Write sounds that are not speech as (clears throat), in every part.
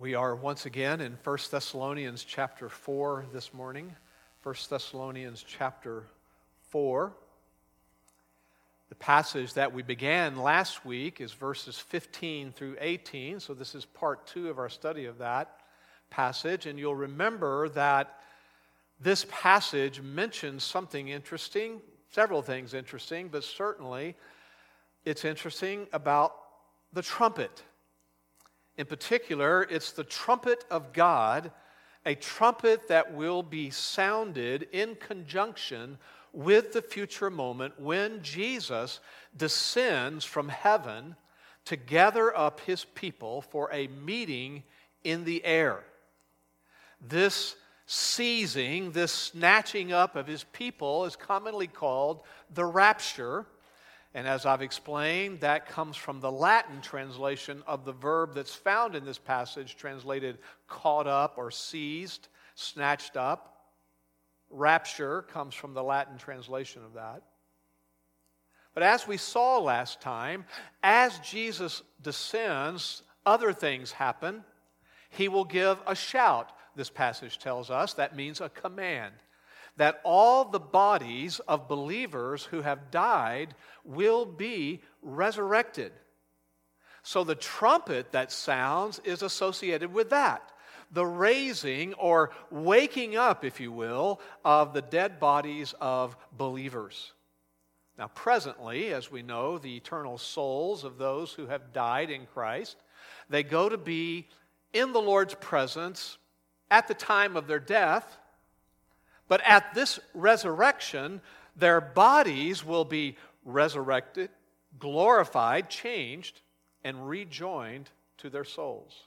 We are once again in 1 Thessalonians chapter 4 this morning. 1 Thessalonians chapter 4. The passage that we began last week is verses 15 through 18, so this is part two of our study of that passage. And you'll remember that this passage mentions something interesting, several things interesting, but certainly it's interesting about the trumpet. In particular, it's the trumpet of God, a trumpet that will be sounded in conjunction with the future moment when Jesus descends from heaven to gather up his people for a meeting in the air. This seizing, this snatching up of his people is commonly called the rapture. And as I've explained, that comes from the Latin translation of the verb that's found in this passage, translated caught up or seized, snatched up. Rapture comes from the Latin translation of that. But as we saw last time, as Jesus descends, other things happen. He will give a shout, this passage tells us. That means a command that all the bodies of believers who have died will be resurrected. So the trumpet that sounds is associated with that the raising or waking up, if you will, of the dead bodies of believers. Now, presently, as we know, the eternal souls of those who have died in Christ, they go to be in the Lord's presence at the time of their death but at this resurrection, their bodies will be resurrected, glorified, changed, and rejoined to their souls.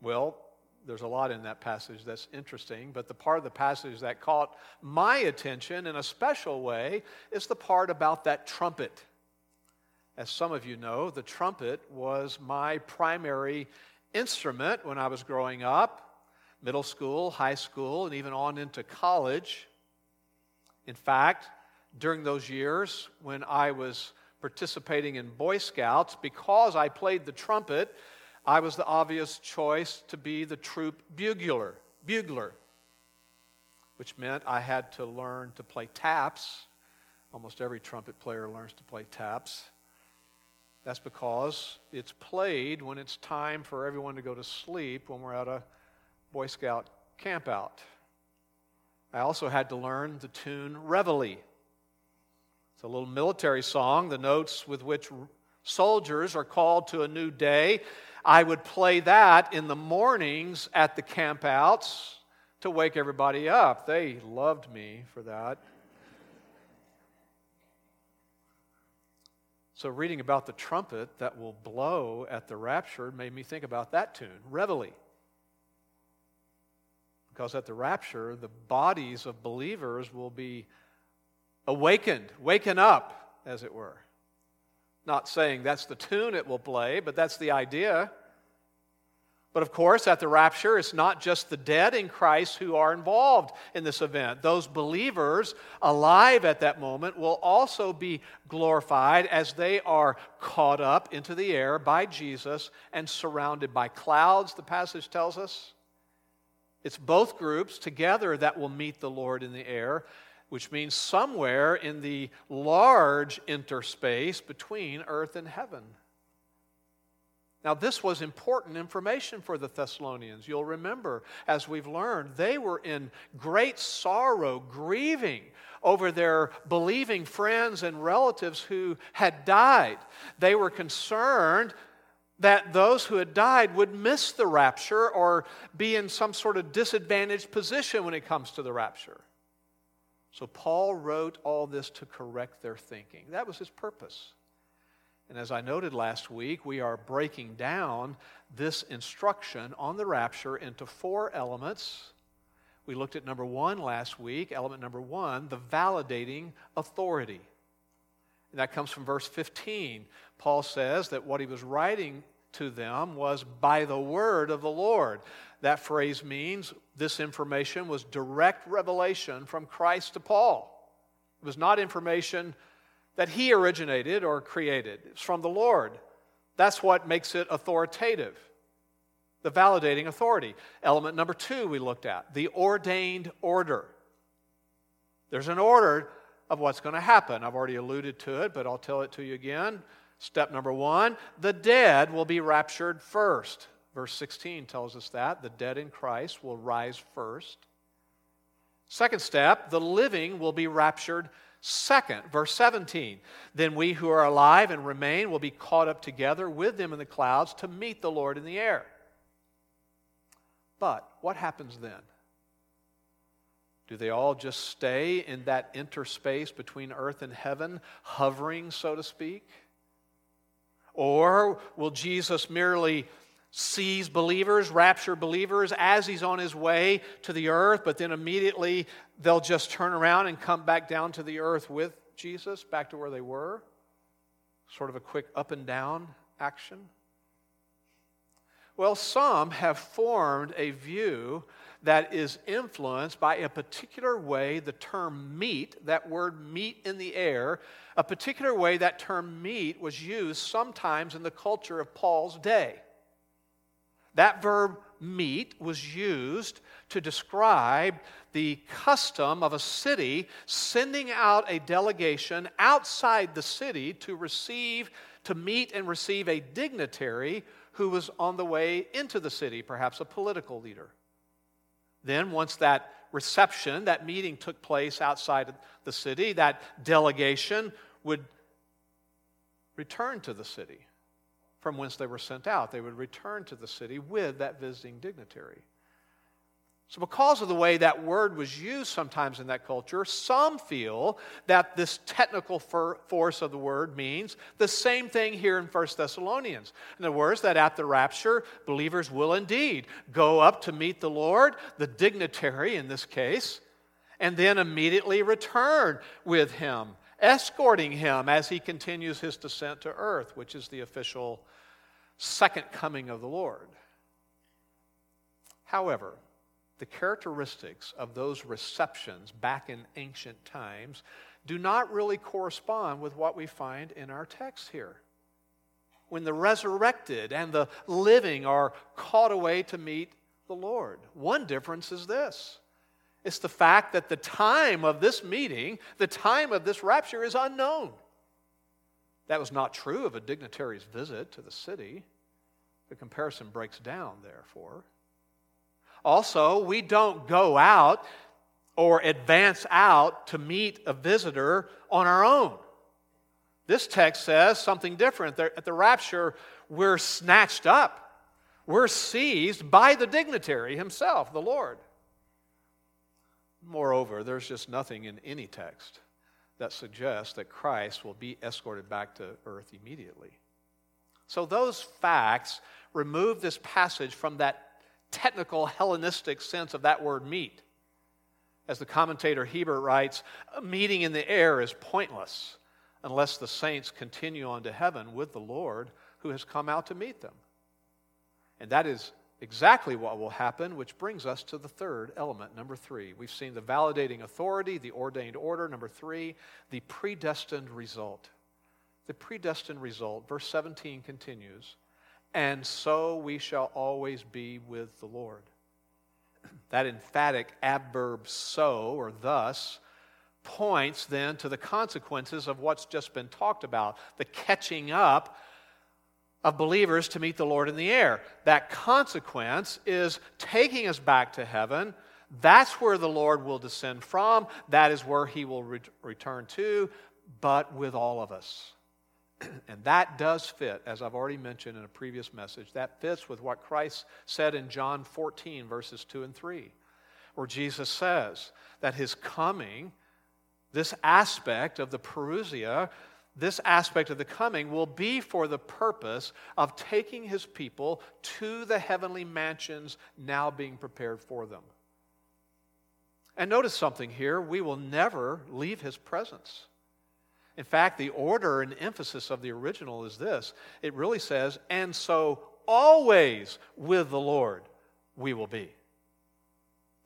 Well, there's a lot in that passage that's interesting, but the part of the passage that caught my attention in a special way is the part about that trumpet. As some of you know, the trumpet was my primary instrument when I was growing up middle school, high school, and even on into college. In fact, during those years when I was participating in Boy Scouts, because I played the trumpet, I was the obvious choice to be the troop bugler, bugler, which meant I had to learn to play taps. Almost every trumpet player learns to play taps. That's because it's played when it's time for everyone to go to sleep when we're at a Boy Scout campout. I also had to learn the tune Reveille. It's a little military song, the notes with which soldiers are called to a new day. I would play that in the mornings at the campouts to wake everybody up. They loved me for that. So, reading about the trumpet that will blow at the rapture made me think about that tune, Reveille. Because at the rapture, the bodies of believers will be awakened, waken up, as it were. Not saying that's the tune it will play, but that's the idea. But of course, at the rapture, it's not just the dead in Christ who are involved in this event. Those believers alive at that moment will also be glorified as they are caught up into the air by Jesus and surrounded by clouds, the passage tells us. It's both groups together that will meet the Lord in the air, which means somewhere in the large interspace between earth and heaven. Now, this was important information for the Thessalonians. You'll remember, as we've learned, they were in great sorrow, grieving over their believing friends and relatives who had died. They were concerned that those who had died would miss the rapture or be in some sort of disadvantaged position when it comes to the rapture. So Paul wrote all this to correct their thinking. That was his purpose. And as I noted last week, we are breaking down this instruction on the rapture into four elements. We looked at number one last week, element number one, the validating authority. And that comes from verse 15. Paul says that what he was writing to them was by the word of the Lord. That phrase means this information was direct revelation from Christ to Paul. It was not information that he originated or created, it's from the Lord. That's what makes it authoritative. the validating authority. Element number two we looked at the ordained order. There's an order of what's going to happen. I've already alluded to it, but I'll tell it to you again. Step number one the dead will be raptured first. Verse 16 tells us that. The dead in Christ will rise first. Second step, the living will be raptured second. Verse 17, then we who are alive and remain will be caught up together with them in the clouds to meet the Lord in the air. But what happens then? Do they all just stay in that interspace between earth and heaven, hovering, so to speak? Or will Jesus merely seize believers, rapture believers as he's on his way to the earth, but then immediately they'll just turn around and come back down to the earth with Jesus, back to where they were? Sort of a quick up and down action? Well, some have formed a view that is influenced by a particular way the term meet, that word meet in the air, a particular way that term meet was used sometimes in the culture of Paul's day. That verb meet was used to describe the custom of a city sending out a delegation outside the city to receive, to meet and receive a dignitary who was on the way into the city, perhaps a political leader. Then, once that reception, that meeting took place outside the city, that delegation would return to the city from whence they were sent out. They would return to the city with that visiting dignitary. So, because of the way that word was used sometimes in that culture, some feel that this technical force of the word means the same thing here in 1 Thessalonians. In other words, that at the rapture, believers will indeed go up to meet the Lord, the dignitary in this case, and then immediately return with him, escorting him as he continues his descent to earth, which is the official second coming of the Lord. However, the characteristics of those receptions back in ancient times do not really correspond with what we find in our text here. When the resurrected and the living are caught away to meet the Lord, one difference is this it's the fact that the time of this meeting, the time of this rapture, is unknown. That was not true of a dignitary's visit to the city. The comparison breaks down, therefore. Also, we don't go out or advance out to meet a visitor on our own. This text says something different. At the rapture, we're snatched up, we're seized by the dignitary himself, the Lord. Moreover, there's just nothing in any text that suggests that Christ will be escorted back to earth immediately. So, those facts remove this passage from that technical Hellenistic sense of that word meet. As the commentator Hiebert writes, a meeting in the air is pointless unless the saints continue on to heaven with the Lord who has come out to meet them. And that is exactly what will happen, which brings us to the third element, number three. We've seen the validating authority, the ordained order. Number three, the predestined result. The predestined result. Verse 17 continues and so we shall always be with the Lord. That emphatic adverb so or thus points then to the consequences of what's just been talked about the catching up of believers to meet the Lord in the air. That consequence is taking us back to heaven. That's where the Lord will descend from. That is where he will re- return to, but with all of us. (clears throat) and that does fit, as I've already mentioned in a previous message, that fits with what Christ said in John 14, verses 2 and 3, where Jesus says that his coming, this aspect of the parousia, this aspect of the coming will be for the purpose of taking his people to the heavenly mansions now being prepared for them. And notice something here we will never leave his presence. In fact, the order and emphasis of the original is this it really says, and so always with the Lord we will be.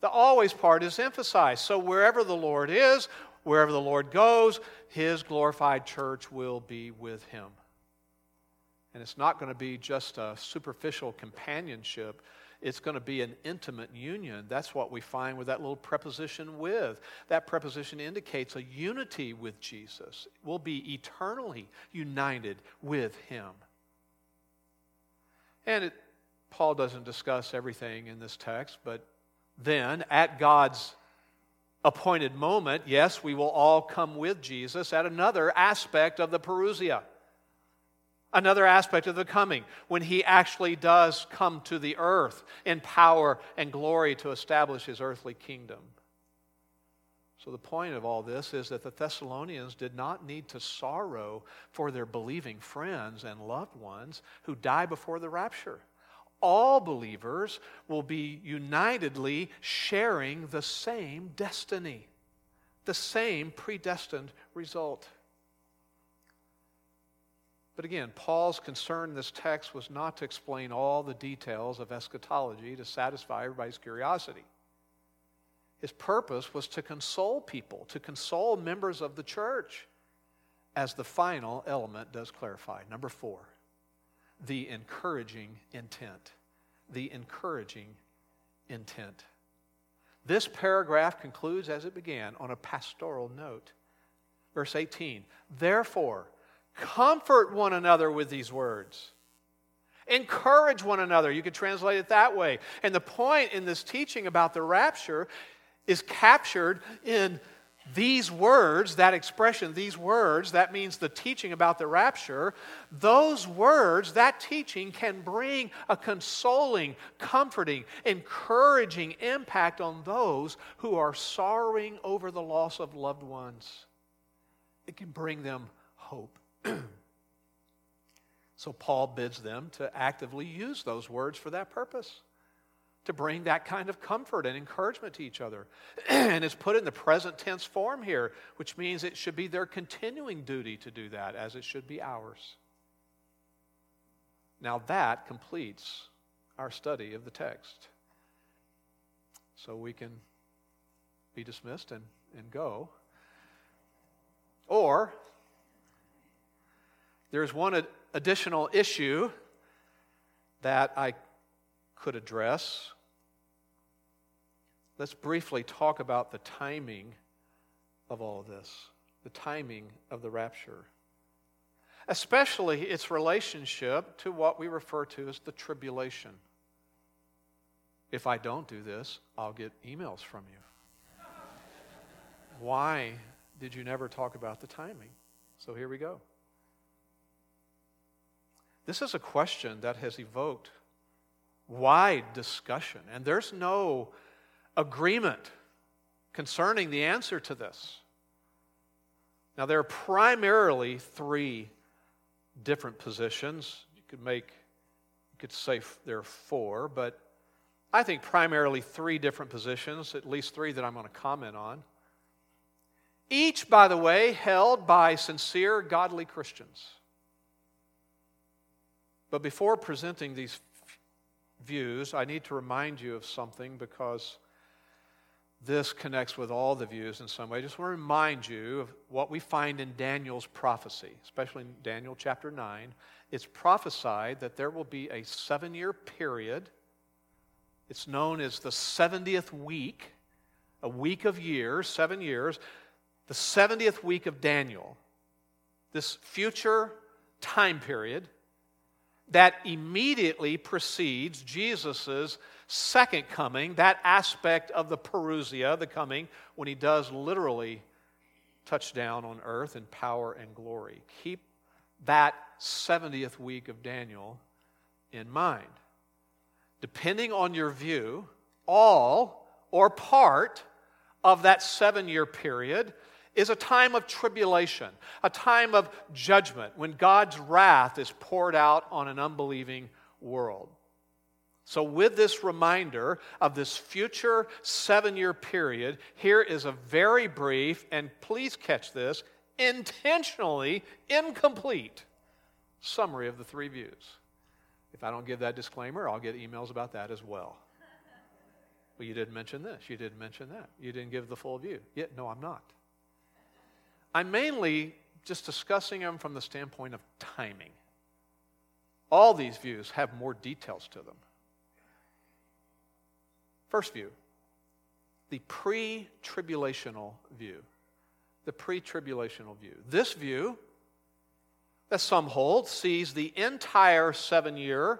The always part is emphasized. So wherever the Lord is, wherever the Lord goes, his glorified church will be with him. And it's not going to be just a superficial companionship. It's going to be an intimate union. That's what we find with that little preposition with. That preposition indicates a unity with Jesus. We'll be eternally united with Him. And it, Paul doesn't discuss everything in this text, but then at God's appointed moment, yes, we will all come with Jesus at another aspect of the Parousia. Another aspect of the coming, when he actually does come to the earth in power and glory to establish his earthly kingdom. So, the point of all this is that the Thessalonians did not need to sorrow for their believing friends and loved ones who die before the rapture. All believers will be unitedly sharing the same destiny, the same predestined result. But again, Paul's concern in this text was not to explain all the details of eschatology to satisfy everybody's curiosity. His purpose was to console people, to console members of the church, as the final element does clarify. Number four, the encouraging intent. The encouraging intent. This paragraph concludes as it began on a pastoral note. Verse 18, therefore, Comfort one another with these words. Encourage one another. You could translate it that way. And the point in this teaching about the rapture is captured in these words, that expression, these words, that means the teaching about the rapture, those words, that teaching can bring a consoling, comforting, encouraging impact on those who are sorrowing over the loss of loved ones. It can bring them hope. (clears throat) so Paul bids them to actively use those words for that purpose, to bring that kind of comfort and encouragement to each other. (clears throat) and it's put in the present tense form here, which means it should be their continuing duty to do that, as it should be ours. Now that completes our study of the text. So we can be dismissed and, and go. Or there's one additional issue that I could address. Let's briefly talk about the timing of all of this, the timing of the rapture, especially its relationship to what we refer to as the tribulation. If I don't do this, I'll get emails from you. Why did you never talk about the timing? So here we go. This is a question that has evoked wide discussion, and there's no agreement concerning the answer to this. Now, there are primarily three different positions. You could make, you could say there are four, but I think primarily three different positions, at least three that I'm going to comment on. Each, by the way, held by sincere, godly Christians. But before presenting these views, I need to remind you of something because this connects with all the views in some way. I just want to remind you of what we find in Daniel's prophecy, especially in Daniel chapter 9. It's prophesied that there will be a seven year period. It's known as the 70th week, a week of years, seven years, the 70th week of Daniel. This future time period that immediately precedes Jesus' second coming, that aspect of the Parousia, the coming, when he does literally touch down on earth in power and glory. Keep that 70th week of Daniel in mind. Depending on your view, all or part of that seven year period is a time of tribulation, a time of judgment when God's wrath is poured out on an unbelieving world. So, with this reminder of this future seven year period, here is a very brief, and please catch this, intentionally incomplete summary of the three views. If I don't give that disclaimer, I'll get emails about that as well. Well, you didn't mention this, you didn't mention that, you didn't give the full view. Yet, no, I'm not. I'm mainly just discussing them from the standpoint of timing. All these views have more details to them. First view, the pre tribulational view. The pre tribulational view. This view, that some hold, sees the entire seven year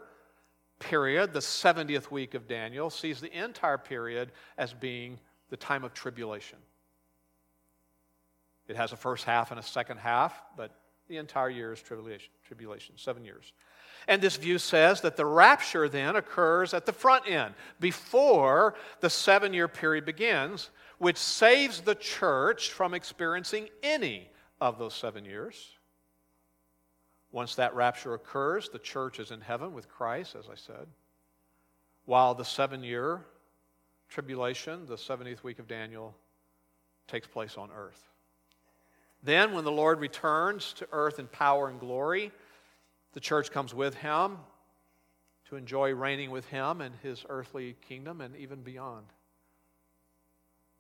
period, the 70th week of Daniel, sees the entire period as being the time of tribulation. It has a first half and a second half, but the entire year is tribulation, tribulation, seven years. And this view says that the rapture then occurs at the front end, before the seven year period begins, which saves the church from experiencing any of those seven years. Once that rapture occurs, the church is in heaven with Christ, as I said, while the seven year tribulation, the 70th week of Daniel, takes place on earth. Then, when the Lord returns to earth in power and glory, the church comes with him to enjoy reigning with him in his earthly kingdom and even beyond.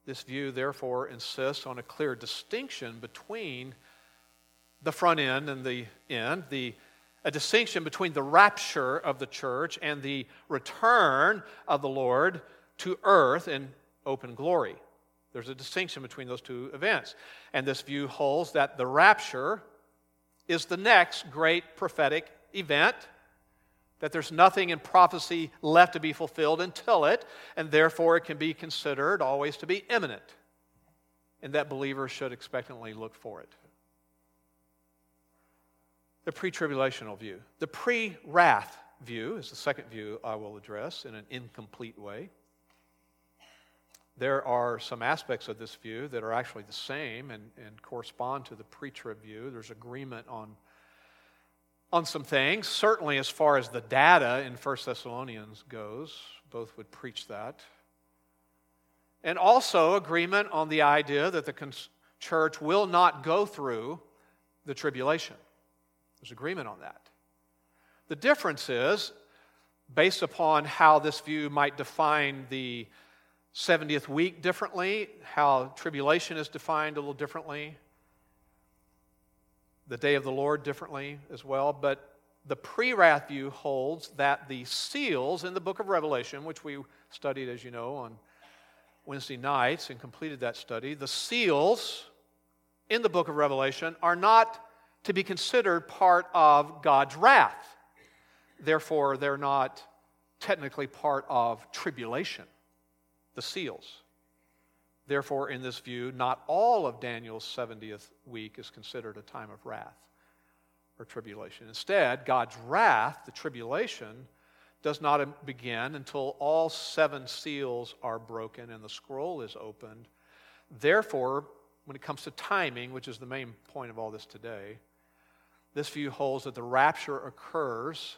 This view, therefore, insists on a clear distinction between the front end and the end, the, a distinction between the rapture of the church and the return of the Lord to earth in open glory. There's a distinction between those two events. And this view holds that the rapture is the next great prophetic event, that there's nothing in prophecy left to be fulfilled until it, and therefore it can be considered always to be imminent, and that believers should expectantly look for it. The pre tribulational view. The pre wrath view is the second view I will address in an incomplete way. There are some aspects of this view that are actually the same and, and correspond to the pre trib view. There's agreement on, on some things. Certainly, as far as the data in 1 Thessalonians goes, both would preach that. And also agreement on the idea that the church will not go through the tribulation. There's agreement on that. The difference is, based upon how this view might define the 70th week differently, how tribulation is defined a little differently, the day of the Lord differently as well. But the pre wrath view holds that the seals in the book of Revelation, which we studied, as you know, on Wednesday nights and completed that study, the seals in the book of Revelation are not to be considered part of God's wrath. Therefore, they're not technically part of tribulation the seals. Therefore, in this view, not all of Daniel's 70th week is considered a time of wrath or tribulation. Instead, God's wrath, the tribulation, does not begin until all seven seals are broken and the scroll is opened. Therefore, when it comes to timing, which is the main point of all this today, this view holds that the rapture occurs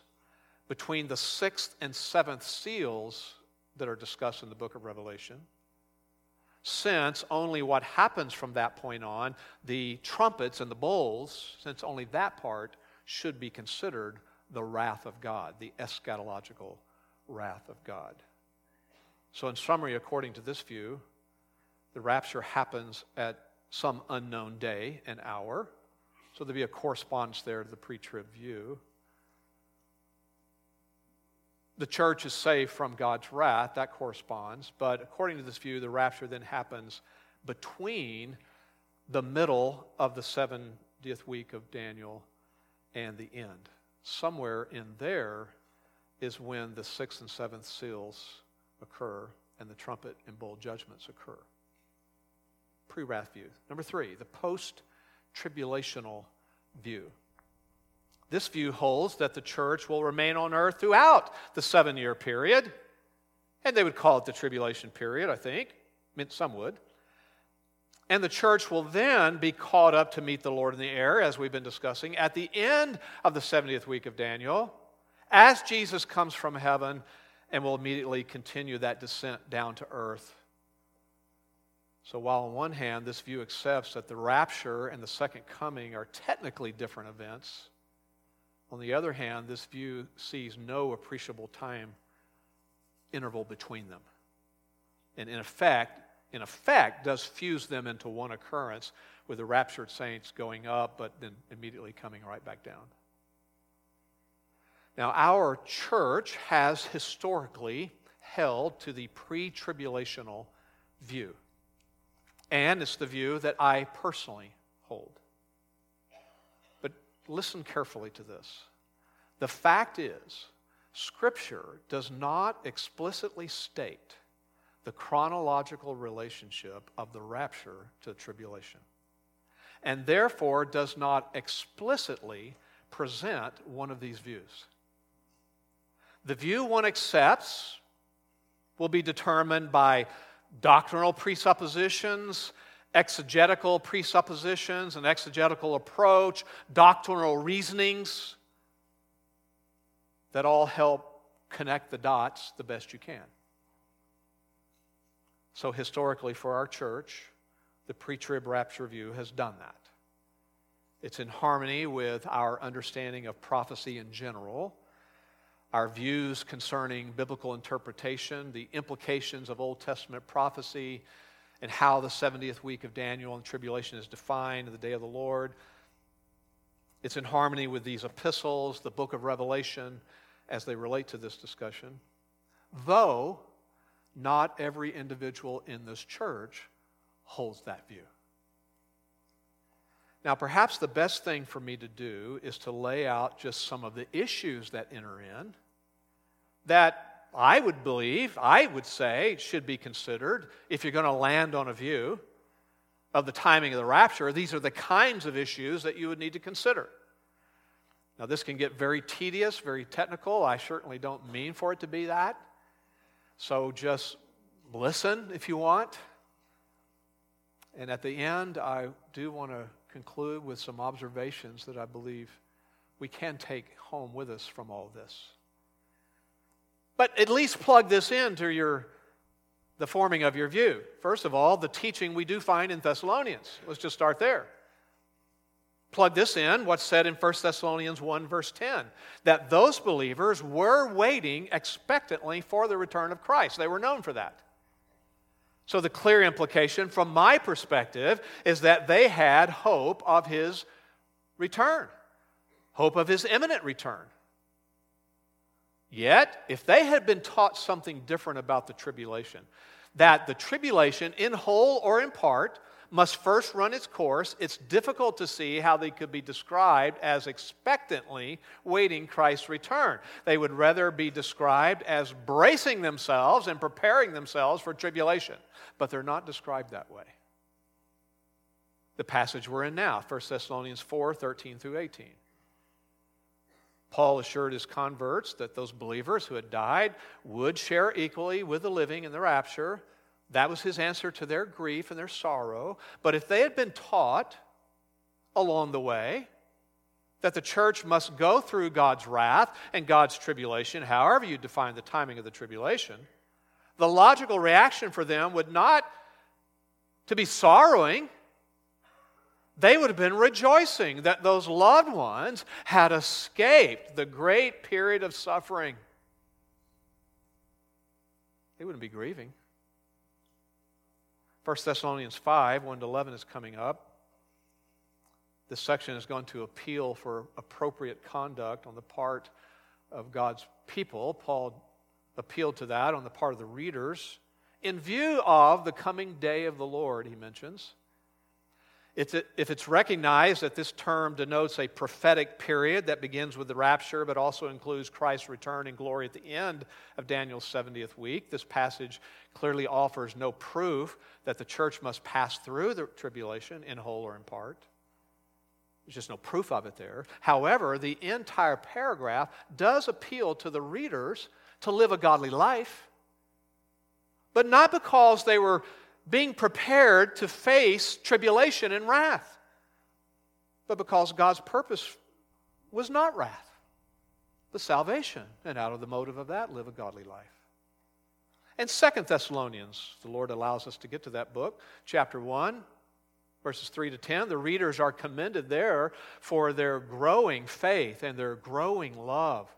between the sixth and seventh seals that are discussed in the book of Revelation. Since only what happens from that point on, the trumpets and the bowls, since only that part should be considered the wrath of God, the eschatological wrath of God. So, in summary, according to this view, the rapture happens at some unknown day and hour. So, there'd be a correspondence there to the pre trib view the church is saved from God's wrath. That corresponds. But according to this view, the rapture then happens between the middle of the 70th week of Daniel and the end. Somewhere in there is when the sixth and seventh seals occur and the trumpet and bowl judgments occur. Pre wrath view. Number three, the post tribulational view. This view holds that the church will remain on earth throughout the seven year period. And they would call it the tribulation period, I think. I mean, some would. And the church will then be caught up to meet the Lord in the air, as we've been discussing, at the end of the 70th week of Daniel, as Jesus comes from heaven and will immediately continue that descent down to earth. So, while on one hand, this view accepts that the rapture and the second coming are technically different events, on the other hand, this view sees no appreciable time interval between them. And in effect, in effect, does fuse them into one occurrence with the raptured saints going up, but then immediately coming right back down. Now, our church has historically held to the pre tribulational view. And it's the view that I personally hold. Listen carefully to this. The fact is, Scripture does not explicitly state the chronological relationship of the rapture to the tribulation, and therefore does not explicitly present one of these views. The view one accepts will be determined by doctrinal presuppositions, exegetical presuppositions, an exegetical approach, doctrinal reasonings that all help connect the dots the best you can. So, historically, for our church, the pre trib rapture view has done that. It's in harmony with our understanding of prophecy in general, our views concerning biblical interpretation, the implications of Old Testament prophecy, and how the 70th week of Daniel and tribulation is defined in the day of the Lord. It's in harmony with these epistles, the book of Revelation, as they relate to this discussion, though not every individual in this church holds that view. Now, perhaps the best thing for me to do is to lay out just some of the issues that enter in that I would believe, I would say, should be considered if you're going to land on a view of the timing of the rapture. These are the kinds of issues that you would need to consider. Now, this can get very tedious, very technical. I certainly don't mean for it to be that. So just listen if you want. And at the end, I do want to conclude with some observations that I believe we can take home with us from all this. But at least plug this into your the forming of your view. First of all, the teaching we do find in Thessalonians. Let's just start there plug this in, what's said in 1 Thessalonians 1, verse 10, that those believers were waiting expectantly for the return of Christ. They were known for that. So, the clear implication from my perspective is that they had hope of his return, hope of his imminent return. Yet, if they had been taught something different about the tribulation, that the tribulation, in whole or in part, must first run its course, it's difficult to see how they could be described as expectantly waiting Christ's return. They would rather be described as bracing themselves and preparing themselves for tribulation, but they're not described that way. The passage we're in now, 1 Thessalonians 4 13 through 18. Paul assured his converts that those believers who had died would share equally with the living in the rapture that was his answer to their grief and their sorrow. But if they had been taught along the way that the church must go through God's wrath and God's tribulation, however you define the timing of the tribulation, the logical reaction for them would not to be sorrowing. They would have been rejoicing that those loved ones had escaped the great period of suffering. They wouldn't be grieving. 1 Thessalonians 5, 1 to 11 is coming up. This section is going to appeal for appropriate conduct on the part of God's people. Paul appealed to that on the part of the readers in view of the coming day of the Lord, he mentions. It's, if it's recognized that this term denotes a prophetic period that begins with the rapture, but also includes Christ's return in glory at the end of Daniel's 70th week, this passage clearly offers no proof that the church must pass through the tribulation in whole or in part. There's just no proof of it there. However, the entire paragraph does appeal to the readers to live a godly life, but not because they were being prepared to face tribulation and wrath, but because God's purpose was not wrath, but salvation. And out of the motive of that, live a godly life. And Second Thessalonians, the Lord allows us to get to that book, chapter 1, verses 3 to 10. The readers are commended there for their growing faith and their growing love.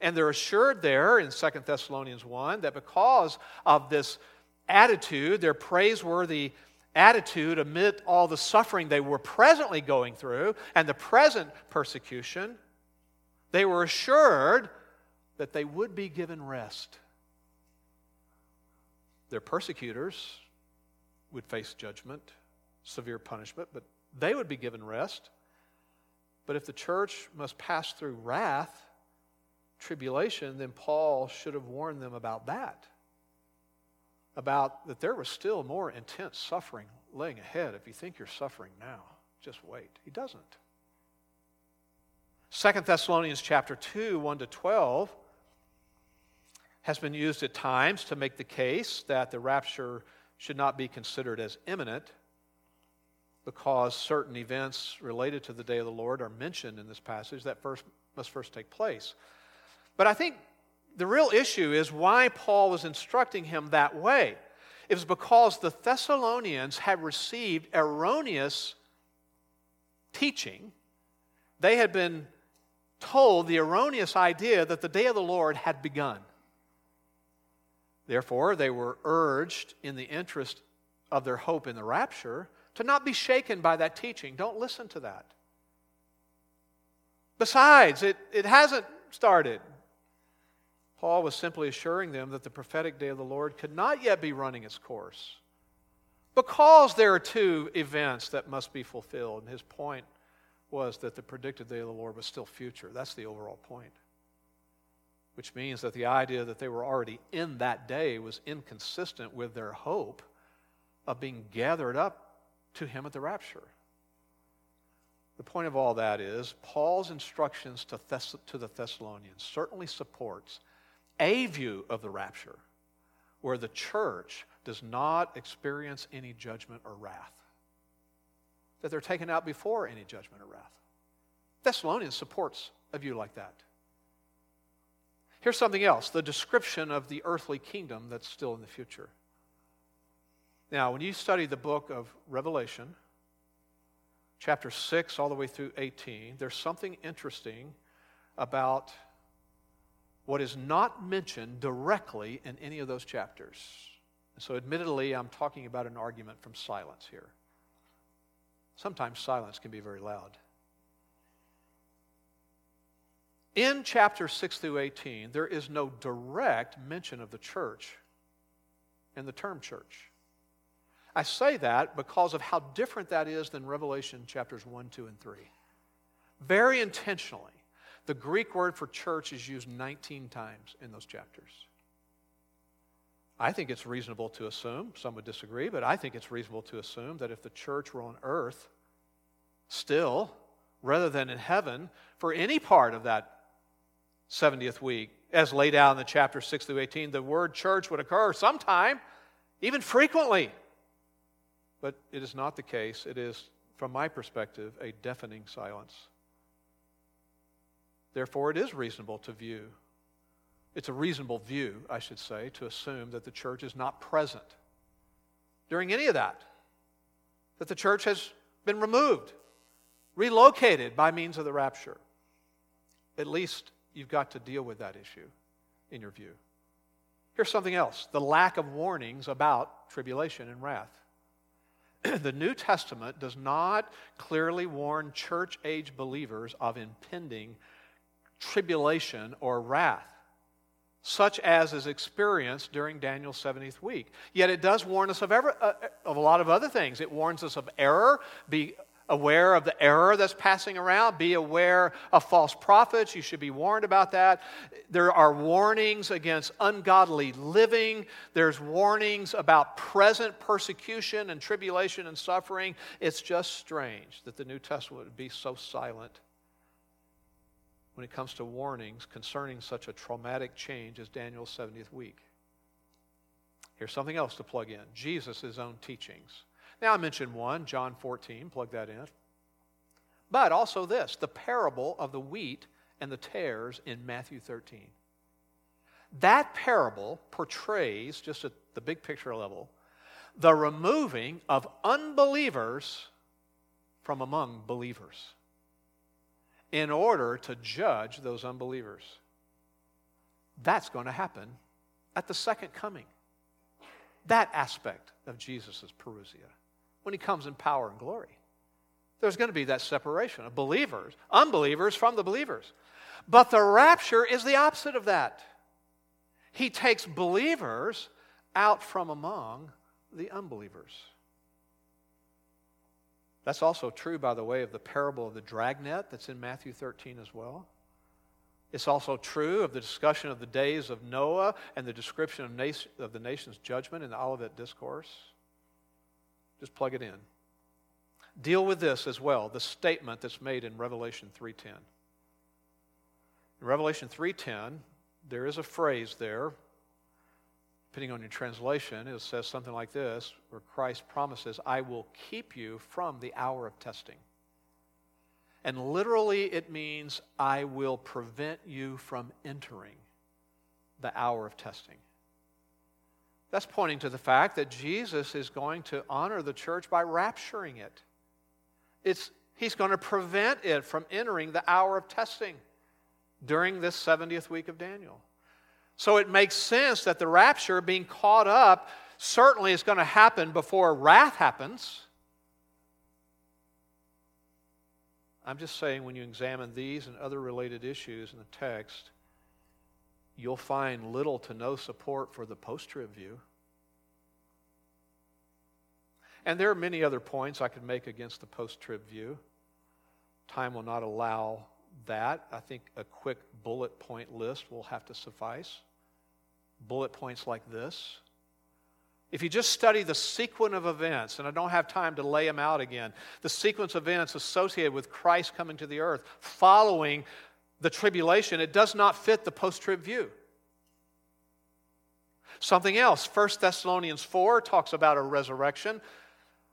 And they're assured there in Second Thessalonians 1 that because of this attitude, their praiseworthy attitude amid all the suffering they were presently going through and the present persecution, They were assured that they would be given rest. Their persecutors would face judgment, severe punishment, but they would be given rest. But if the church must pass through wrath, tribulation, then Paul should have warned them about that. About that there was still more intense suffering laying ahead. If you think you're suffering now, just wait. He doesn't. Second Thessalonians chapter 2, 1 to 12 has been used at times to make the case that the rapture should not be considered as imminent because certain events related to the day of the Lord are mentioned in this passage that first must first take place. But I think the real issue is why Paul was instructing him that way. It was because the Thessalonians had received erroneous teaching. They had been told the erroneous idea that the day of the Lord had begun. Therefore, they were urged, in the interest of their hope in the rapture, to not be shaken by that teaching. Don't listen to that. Besides, it, it hasn't started. Paul was simply assuring them that the prophetic day of the Lord could not yet be running its course because there are two events that must be fulfilled. And his point was that the predicted day of the Lord was still future. That's the overall point which means that the idea that they were already in that day was inconsistent with their hope of being gathered up to him at the rapture. The point of all that is Paul's instructions to, Thess- to the Thessalonians certainly supports a view of the rapture where the church does not experience any judgment or wrath. That they're taken out before any judgment or wrath. Thessalonians supports a view like that. Here's something else the description of the earthly kingdom that's still in the future. Now, when you study the book of Revelation, chapter 6 all the way through 18, there's something interesting about what is not mentioned directly in any of those chapters. So, admittedly, I'm talking about an argument from silence here. Sometimes silence can be very loud. In chapter 6 through 18, there is no direct mention of the church and the term church. I say that because of how different that is than Revelation chapters 1, 2, and 3. Very intentionally, the Greek word for church is used 19 times in those chapters. I think it's reasonable to assume, some would disagree, but I think it's reasonable to assume that if the church were on earth still, rather than in heaven, for any part of that 70th week, as laid out in the chapter 6 through 18, the word church would occur sometime, even frequently. But it is not the case. It is, from my perspective, a deafening silence. Therefore, it is reasonable to view, it's a reasonable view, I should say, to assume that the church is not present during any of that, that the church has been removed, relocated by means of the rapture. At least you've got to deal with that issue in your view. Here's something else the lack of warnings about tribulation and wrath. (clears throat) the New Testament does not clearly warn church age believers of impending tribulation or wrath, such as is experienced during Daniel's 70th week. Yet it does warn us of, ever, uh, of a lot of other things. It warns us of error, be aware of the error that's passing around. Be aware of false prophets. You should be warned about that. There are warnings against ungodly living. There's warnings about present persecution and tribulation and suffering. It's just strange that the New Testament would be so silent when it comes to warnings concerning such a traumatic change as Daniel's 70th week. Here's something else to plug in Jesus' own teachings. Now, I mentioned one, John 14, plug that in. But also this the parable of the wheat and the tares in Matthew 13. That parable portrays, just at the big picture level, the removing of unbelievers from among believers in order to judge those unbelievers. That's going to happen at the second coming. That aspect of Jesus' parousia when he comes in power and glory. There's going to be that separation of believers, unbelievers from the believers. But the rapture is the opposite of that. He takes believers out from among the unbelievers. That's also true, by the way, of the parable of the dragnet that's in Matthew 13 as well. It's also true of the discussion of the days of Noah and the description of, nation, of the nation's judgment in the Olivet Discourse. Just plug it in. Deal with this as well, the statement that's made in Revelation 3:10. In Revelation 3:10, there is a phrase there, depending on your translation, it says something like this, where Christ promises, I will keep you from the hour of testing. And literally, it means, I will prevent you from entering the hour of testing. That's pointing to the fact that Jesus is going to honor the church by rapturing it. It's, he's going to prevent it from entering the hour of testing during this 70th week of Daniel. So it makes sense that the rapture, being caught up, certainly is going to happen before wrath happens. I'm just saying, when you examine these and other related issues in the text, you'll find little to no support for the post trib view. And there are many other points I could make against the post trib view. Time will not allow that. I think a quick bullet point list will have to suffice. Bullet points like this if you just study the sequence of events, and I don't have time to lay them out again, the sequence of events associated with Christ coming to the earth following the tribulation, it does not fit the post trib view. Something else, 1 Thessalonians 4 talks about a resurrection.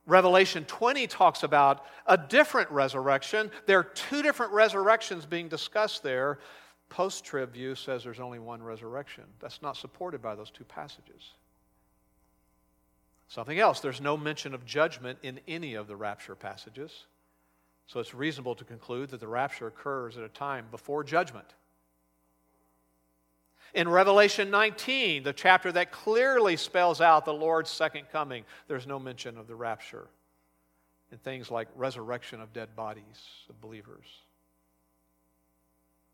Revelation 20 talks about a different resurrection. There are two different resurrections being discussed there. Post trib view says there's only one resurrection. That's not supported by those two passages. Something else, there's no mention of judgment in any of the rapture passages. So it's reasonable to conclude that the rapture occurs at a time before judgment. In Revelation 19, the chapter that clearly spells out the Lord's second coming, there's no mention of the rapture. And things like resurrection of dead bodies of believers.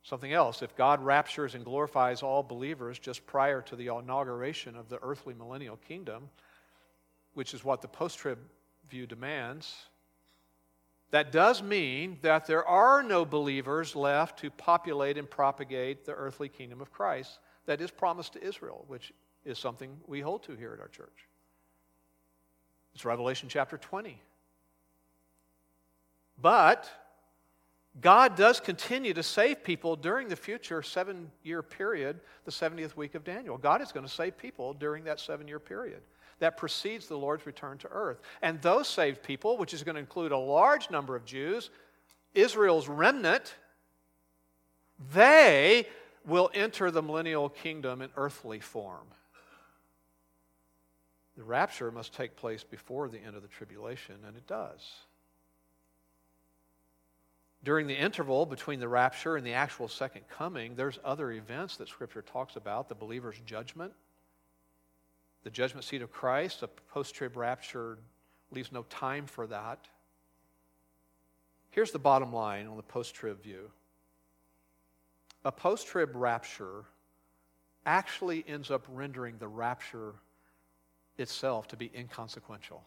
Something else, if God raptures and glorifies all believers just prior to the inauguration of the earthly millennial kingdom, which is what the post trib view demands, that does mean that there are no believers left to populate and propagate the earthly kingdom of Christ that is promised to Israel, which is something we hold to here at our church. It's Revelation chapter 20. But God does continue to save people during the future seven year period, the 70th week of Daniel. God is going to save people during that seven year period that precedes the Lord's return to earth. And those saved people, which is going to include a large number of Jews, Israel's remnant, they will enter the millennial kingdom in earthly form. The rapture must take place before the end of the tribulation, and it does. During the interval between the rapture and the actual second coming, there's other events that Scripture talks about the believer's judgment, the judgment seat of Christ, a post trib rapture leaves no time for that. Here's the bottom line on the post trib view a post trib rapture actually ends up rendering the rapture itself to be inconsequential.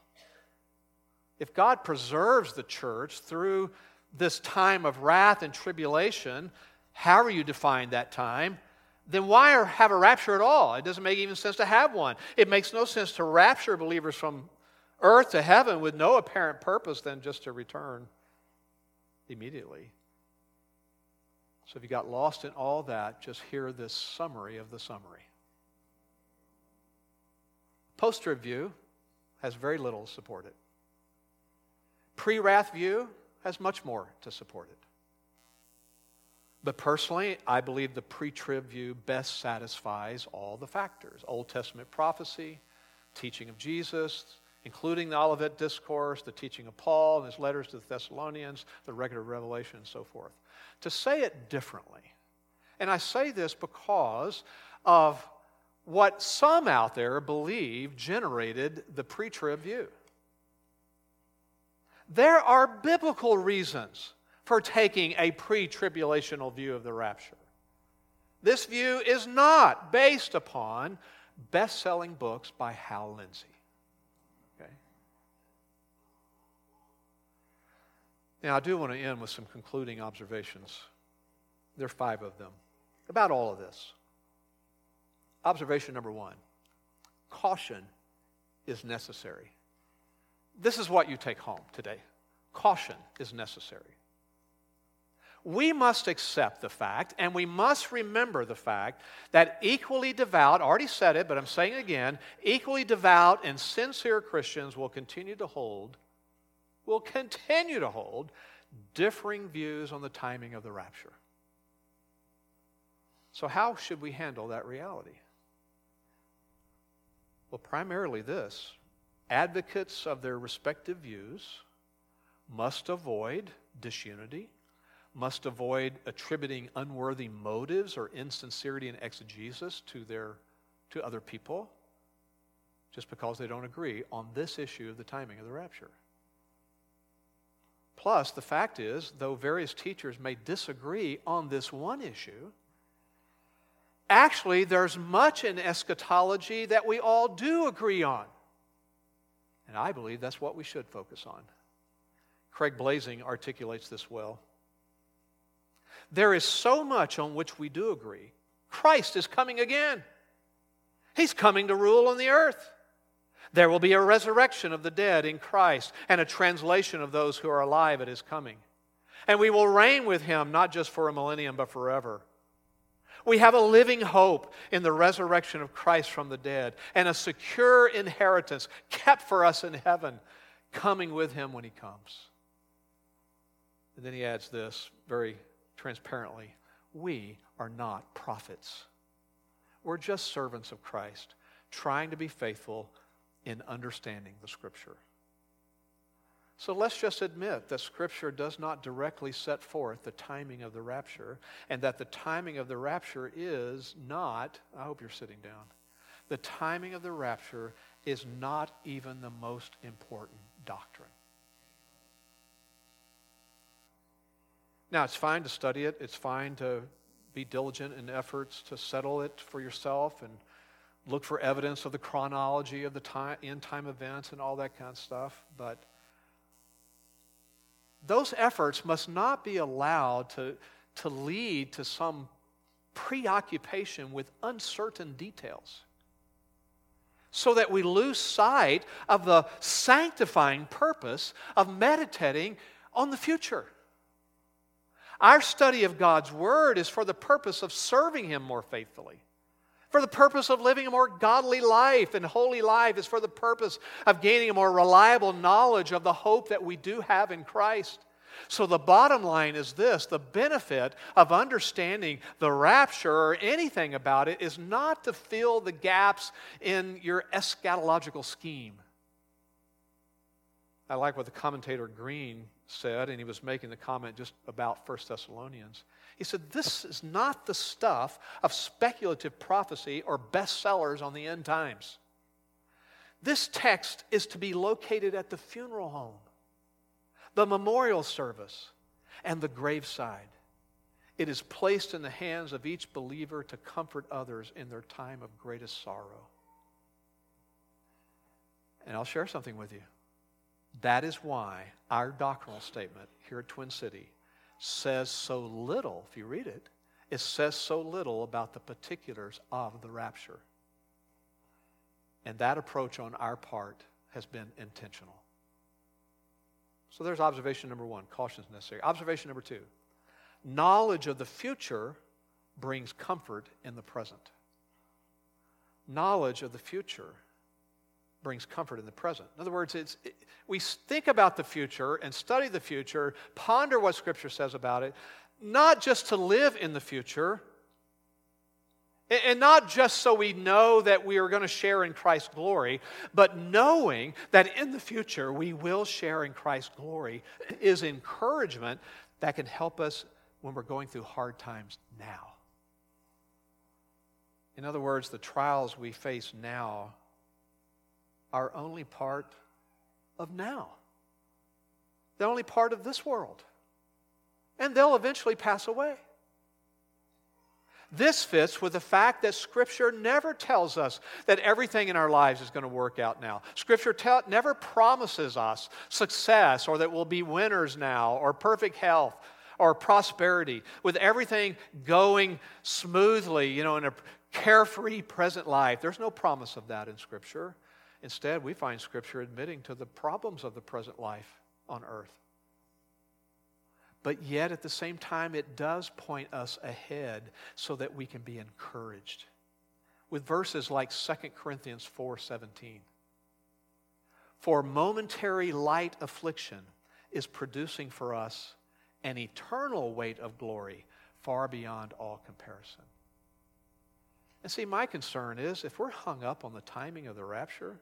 If God preserves the church through this time of wrath and tribulation, however you define that time, then why have a rapture at all? It doesn't make even sense to have one. It makes no sense to rapture believers from earth to heaven with no apparent purpose than just to return immediately. So if you got lost in all that, just hear this summary of the summary. Post view has very little to support it. Pre wrath view has much more to support it. But personally, I believe the pre trib view best satisfies all the factors Old Testament prophecy, teaching of Jesus, including the Olivet Discourse, the teaching of Paul and his letters to the Thessalonians, the of Revelation, and so forth. To say it differently, and I say this because of what some out there believe generated the pre trib view. There are biblical reasons for taking a pre tribulational view of the rapture. This view is not based upon best selling books by Hal Lindsey. Okay? Now, I do want to end with some concluding observations. There are five of them about all of this. Observation number one caution is necessary. This is what you take home today. Caution is necessary. We must accept the fact, and we must remember the fact, that equally devout, already said it, but I'm saying it again, equally devout and sincere Christians will continue to hold, will continue to hold differing views on the timing of the rapture. So, how should we handle that reality? Well, primarily this advocates of their respective views must avoid disunity, must avoid attributing unworthy motives or insincerity in exegesis to, their, to other people just because they don't agree on this issue of the timing of the rapture. Plus, the fact is, though various teachers may disagree on this one issue, actually, there's much in eschatology that we all do agree on. And I believe that's what we should focus on. Craig Blaising articulates this well. There is so much on which we do agree. Christ is coming again. He's coming to rule on the earth. There will be a resurrection of the dead in Christ and a translation of those who are alive at his coming. And we will reign with him not just for a millennium, but forever. We have a living hope in the resurrection of Christ from the dead and a secure inheritance kept for us in heaven, coming with him when he comes. And then he adds this very transparently we are not prophets. We're just servants of Christ, trying to be faithful in understanding the Scripture. So let's just admit that Scripture does not directly set forth the timing of the rapture, and that the timing of the rapture is not, I hope you're sitting down, the timing of the rapture is not even the most important doctrine. Now, it's fine to study it, it's fine to be diligent in efforts to settle it for yourself and look for evidence of the chronology of the time, end time events and all that kind of stuff, but those efforts must not be allowed to, to lead to some preoccupation with uncertain details so that we lose sight of the sanctifying purpose of meditating on the future. Our study of God's Word is for the purpose of serving Him more faithfully. For the purpose of living a more godly life and holy life is for the purpose of gaining a more reliable knowledge of the hope that we do have in Christ. So, the bottom line is this the benefit of understanding the rapture or anything about it is not to fill the gaps in your eschatological scheme. I like what the commentator Green said, and he was making the comment just about 1 Thessalonians. He said, This is not the stuff of speculative prophecy or bestsellers on the end times. This text is to be located at the funeral home, the memorial service, and the graveside. It is placed in the hands of each believer to comfort others in their time of greatest sorrow. And I'll share something with you. That is why our doctrinal statement here at Twin City says so little, if you read it, it says so little about the particulars of the rapture. And that approach on our part has been intentional. So there's observation number one caution is necessary. Observation number two knowledge of the future brings comfort in the present. Knowledge of the future brings comfort in the present. In other words, it's, it, we think about the future and study the future, ponder what Scripture says about it, not just to live in the future, and not just so we know that we are going to share in Christ's glory, but knowing that in the future we will share in Christ's glory is encouragement that can help us when we're going through hard times now. In other words, the trials we face now are only part of now. They're only part of this world. And they'll eventually pass away. This fits with the fact that Scripture never tells us that everything in our lives is going to work out now. Scripture tell, never promises us success or that we'll be winners now or perfect health or prosperity with everything going smoothly, you know, in a carefree present life. There's no promise of that in Scripture. Instead, we find Scripture admitting to the problems of the present life on earth. But yet, at the same time, it does point us ahead so that we can be encouraged. With verses like 2 Corinthians 4:17. For momentary light affliction is producing for us an eternal weight of glory far beyond all comparison. And see, my concern is if we're hung up on the timing of the rapture,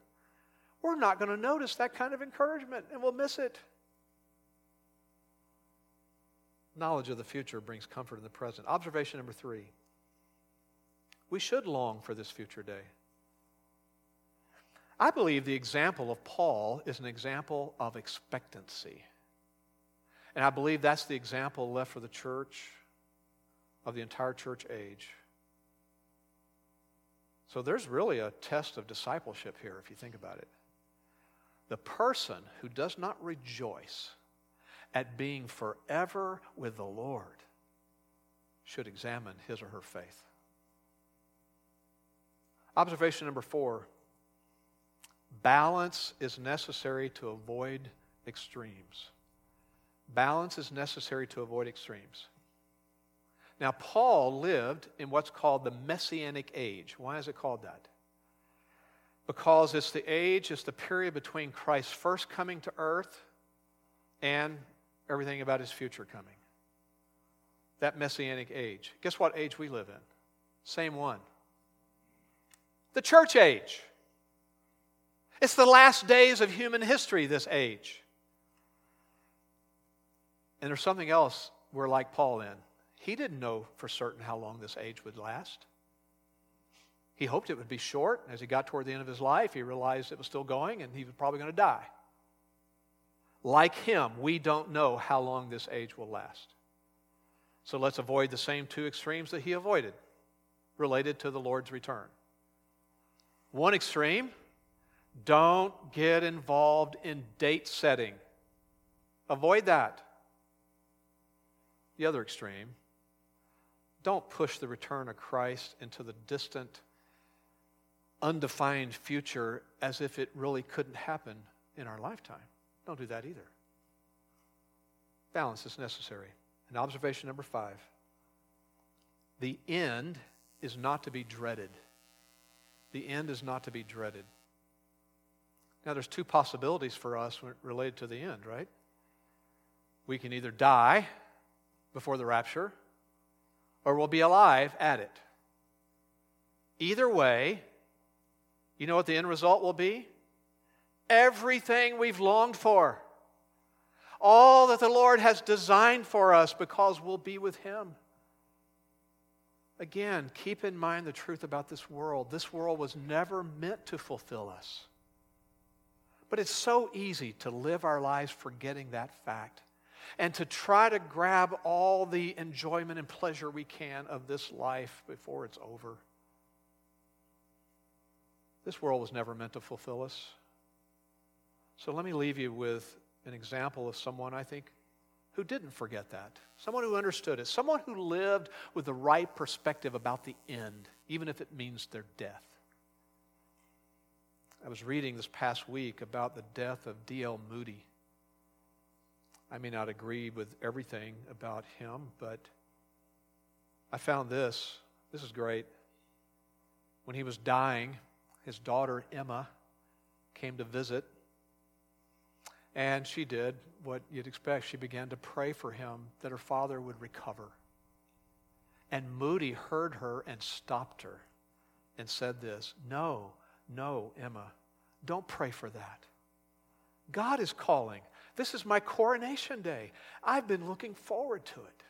we're not going to notice that kind of encouragement and we'll miss it. Knowledge of the future brings comfort in the present. Observation number three we should long for this future day. I believe the example of Paul is an example of expectancy. And I believe that's the example left for the church of the entire church age. So there's really a test of discipleship here, if you think about it. The person who does not rejoice at being forever with the Lord should examine his or her faith. Observation number four balance is necessary to avoid extremes. Balance is necessary to avoid extremes. Now, Paul lived in what's called the Messianic age. Why is it called that? Because it's the age, it's the period between Christ's first coming to earth and everything about his future coming. That messianic age. Guess what age we live in? Same one. The church age. It's the last days of human history, this age. And there's something else we're like Paul in. He didn't know for certain how long this age would last. He hoped it would be short. As he got toward the end of his life, he realized it was still going and he was probably going to die. Like him, we don't know how long this age will last. So let's avoid the same two extremes that he avoided related to the Lord's return. One extreme, don't get involved in date setting. Avoid that. The other extreme, don't push the return of Christ into the distant, undefined future as if it really couldn't happen in our lifetime. Don't do that either. Balance is necessary. And observation number five the end is not to be dreaded. The end is not to be dreaded. Now, there's two possibilities for us related to the end, right? We can either die before the rapture, or we'll be alive at it. Either way, you know what the end result will be? everything we've longed for, all that the Lord has designed for us because we'll be with Him. Again, keep in mind the truth about this world. This world was never meant to fulfill us. But it's so easy to live our lives forgetting that fact and to try to grab all the enjoyment and pleasure we can of this life before it's over. This world was never meant to fulfill us. So let me leave you with an example of someone I think who didn't forget that, someone who understood it, someone who lived with the right perspective about the end, even if it means their death. I was reading this past week about the death of D.L. Moody. I may not agree with everything about him, but I found this. This is great. When he was dying, his daughter Emma came to visit and she did what you'd expect. She began to pray for him that her father would recover. And Moody heard her and stopped her and said this No, no, Emma, don't pray for that. God is calling. This is my coronation day. I've been looking forward to it.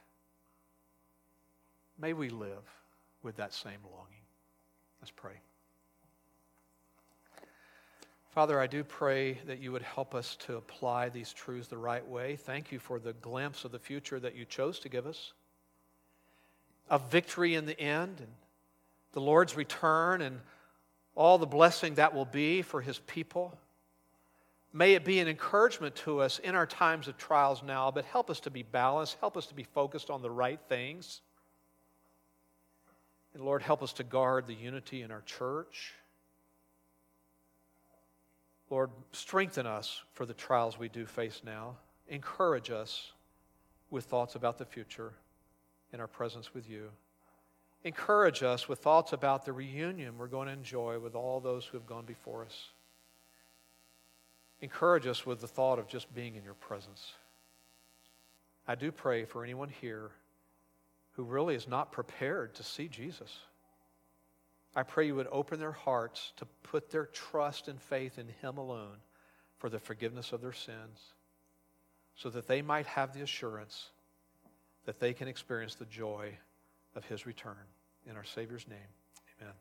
May we live with that same longing. Let's pray. Father, I do pray that you would help us to apply these truths the right way. Thank you for the glimpse of the future that you chose to give us. of victory in the end and the Lord's return and all the blessing that will be for his people. May it be an encouragement to us in our times of trials now, but help us to be balanced, help us to be focused on the right things. And Lord, help us to guard the unity in our church. Lord, strengthen us for the trials we do face now. Encourage us with thoughts about the future in our presence with you. Encourage us with thoughts about the reunion we're going to enjoy with all those who have gone before us. Encourage us with the thought of just being in your presence. I do pray for anyone here who really is not prepared to see Jesus. I pray you would open their hearts to put their trust and faith in Him alone for the forgiveness of their sins, so that they might have the assurance that they can experience the joy of His return. In our Savior's name, amen.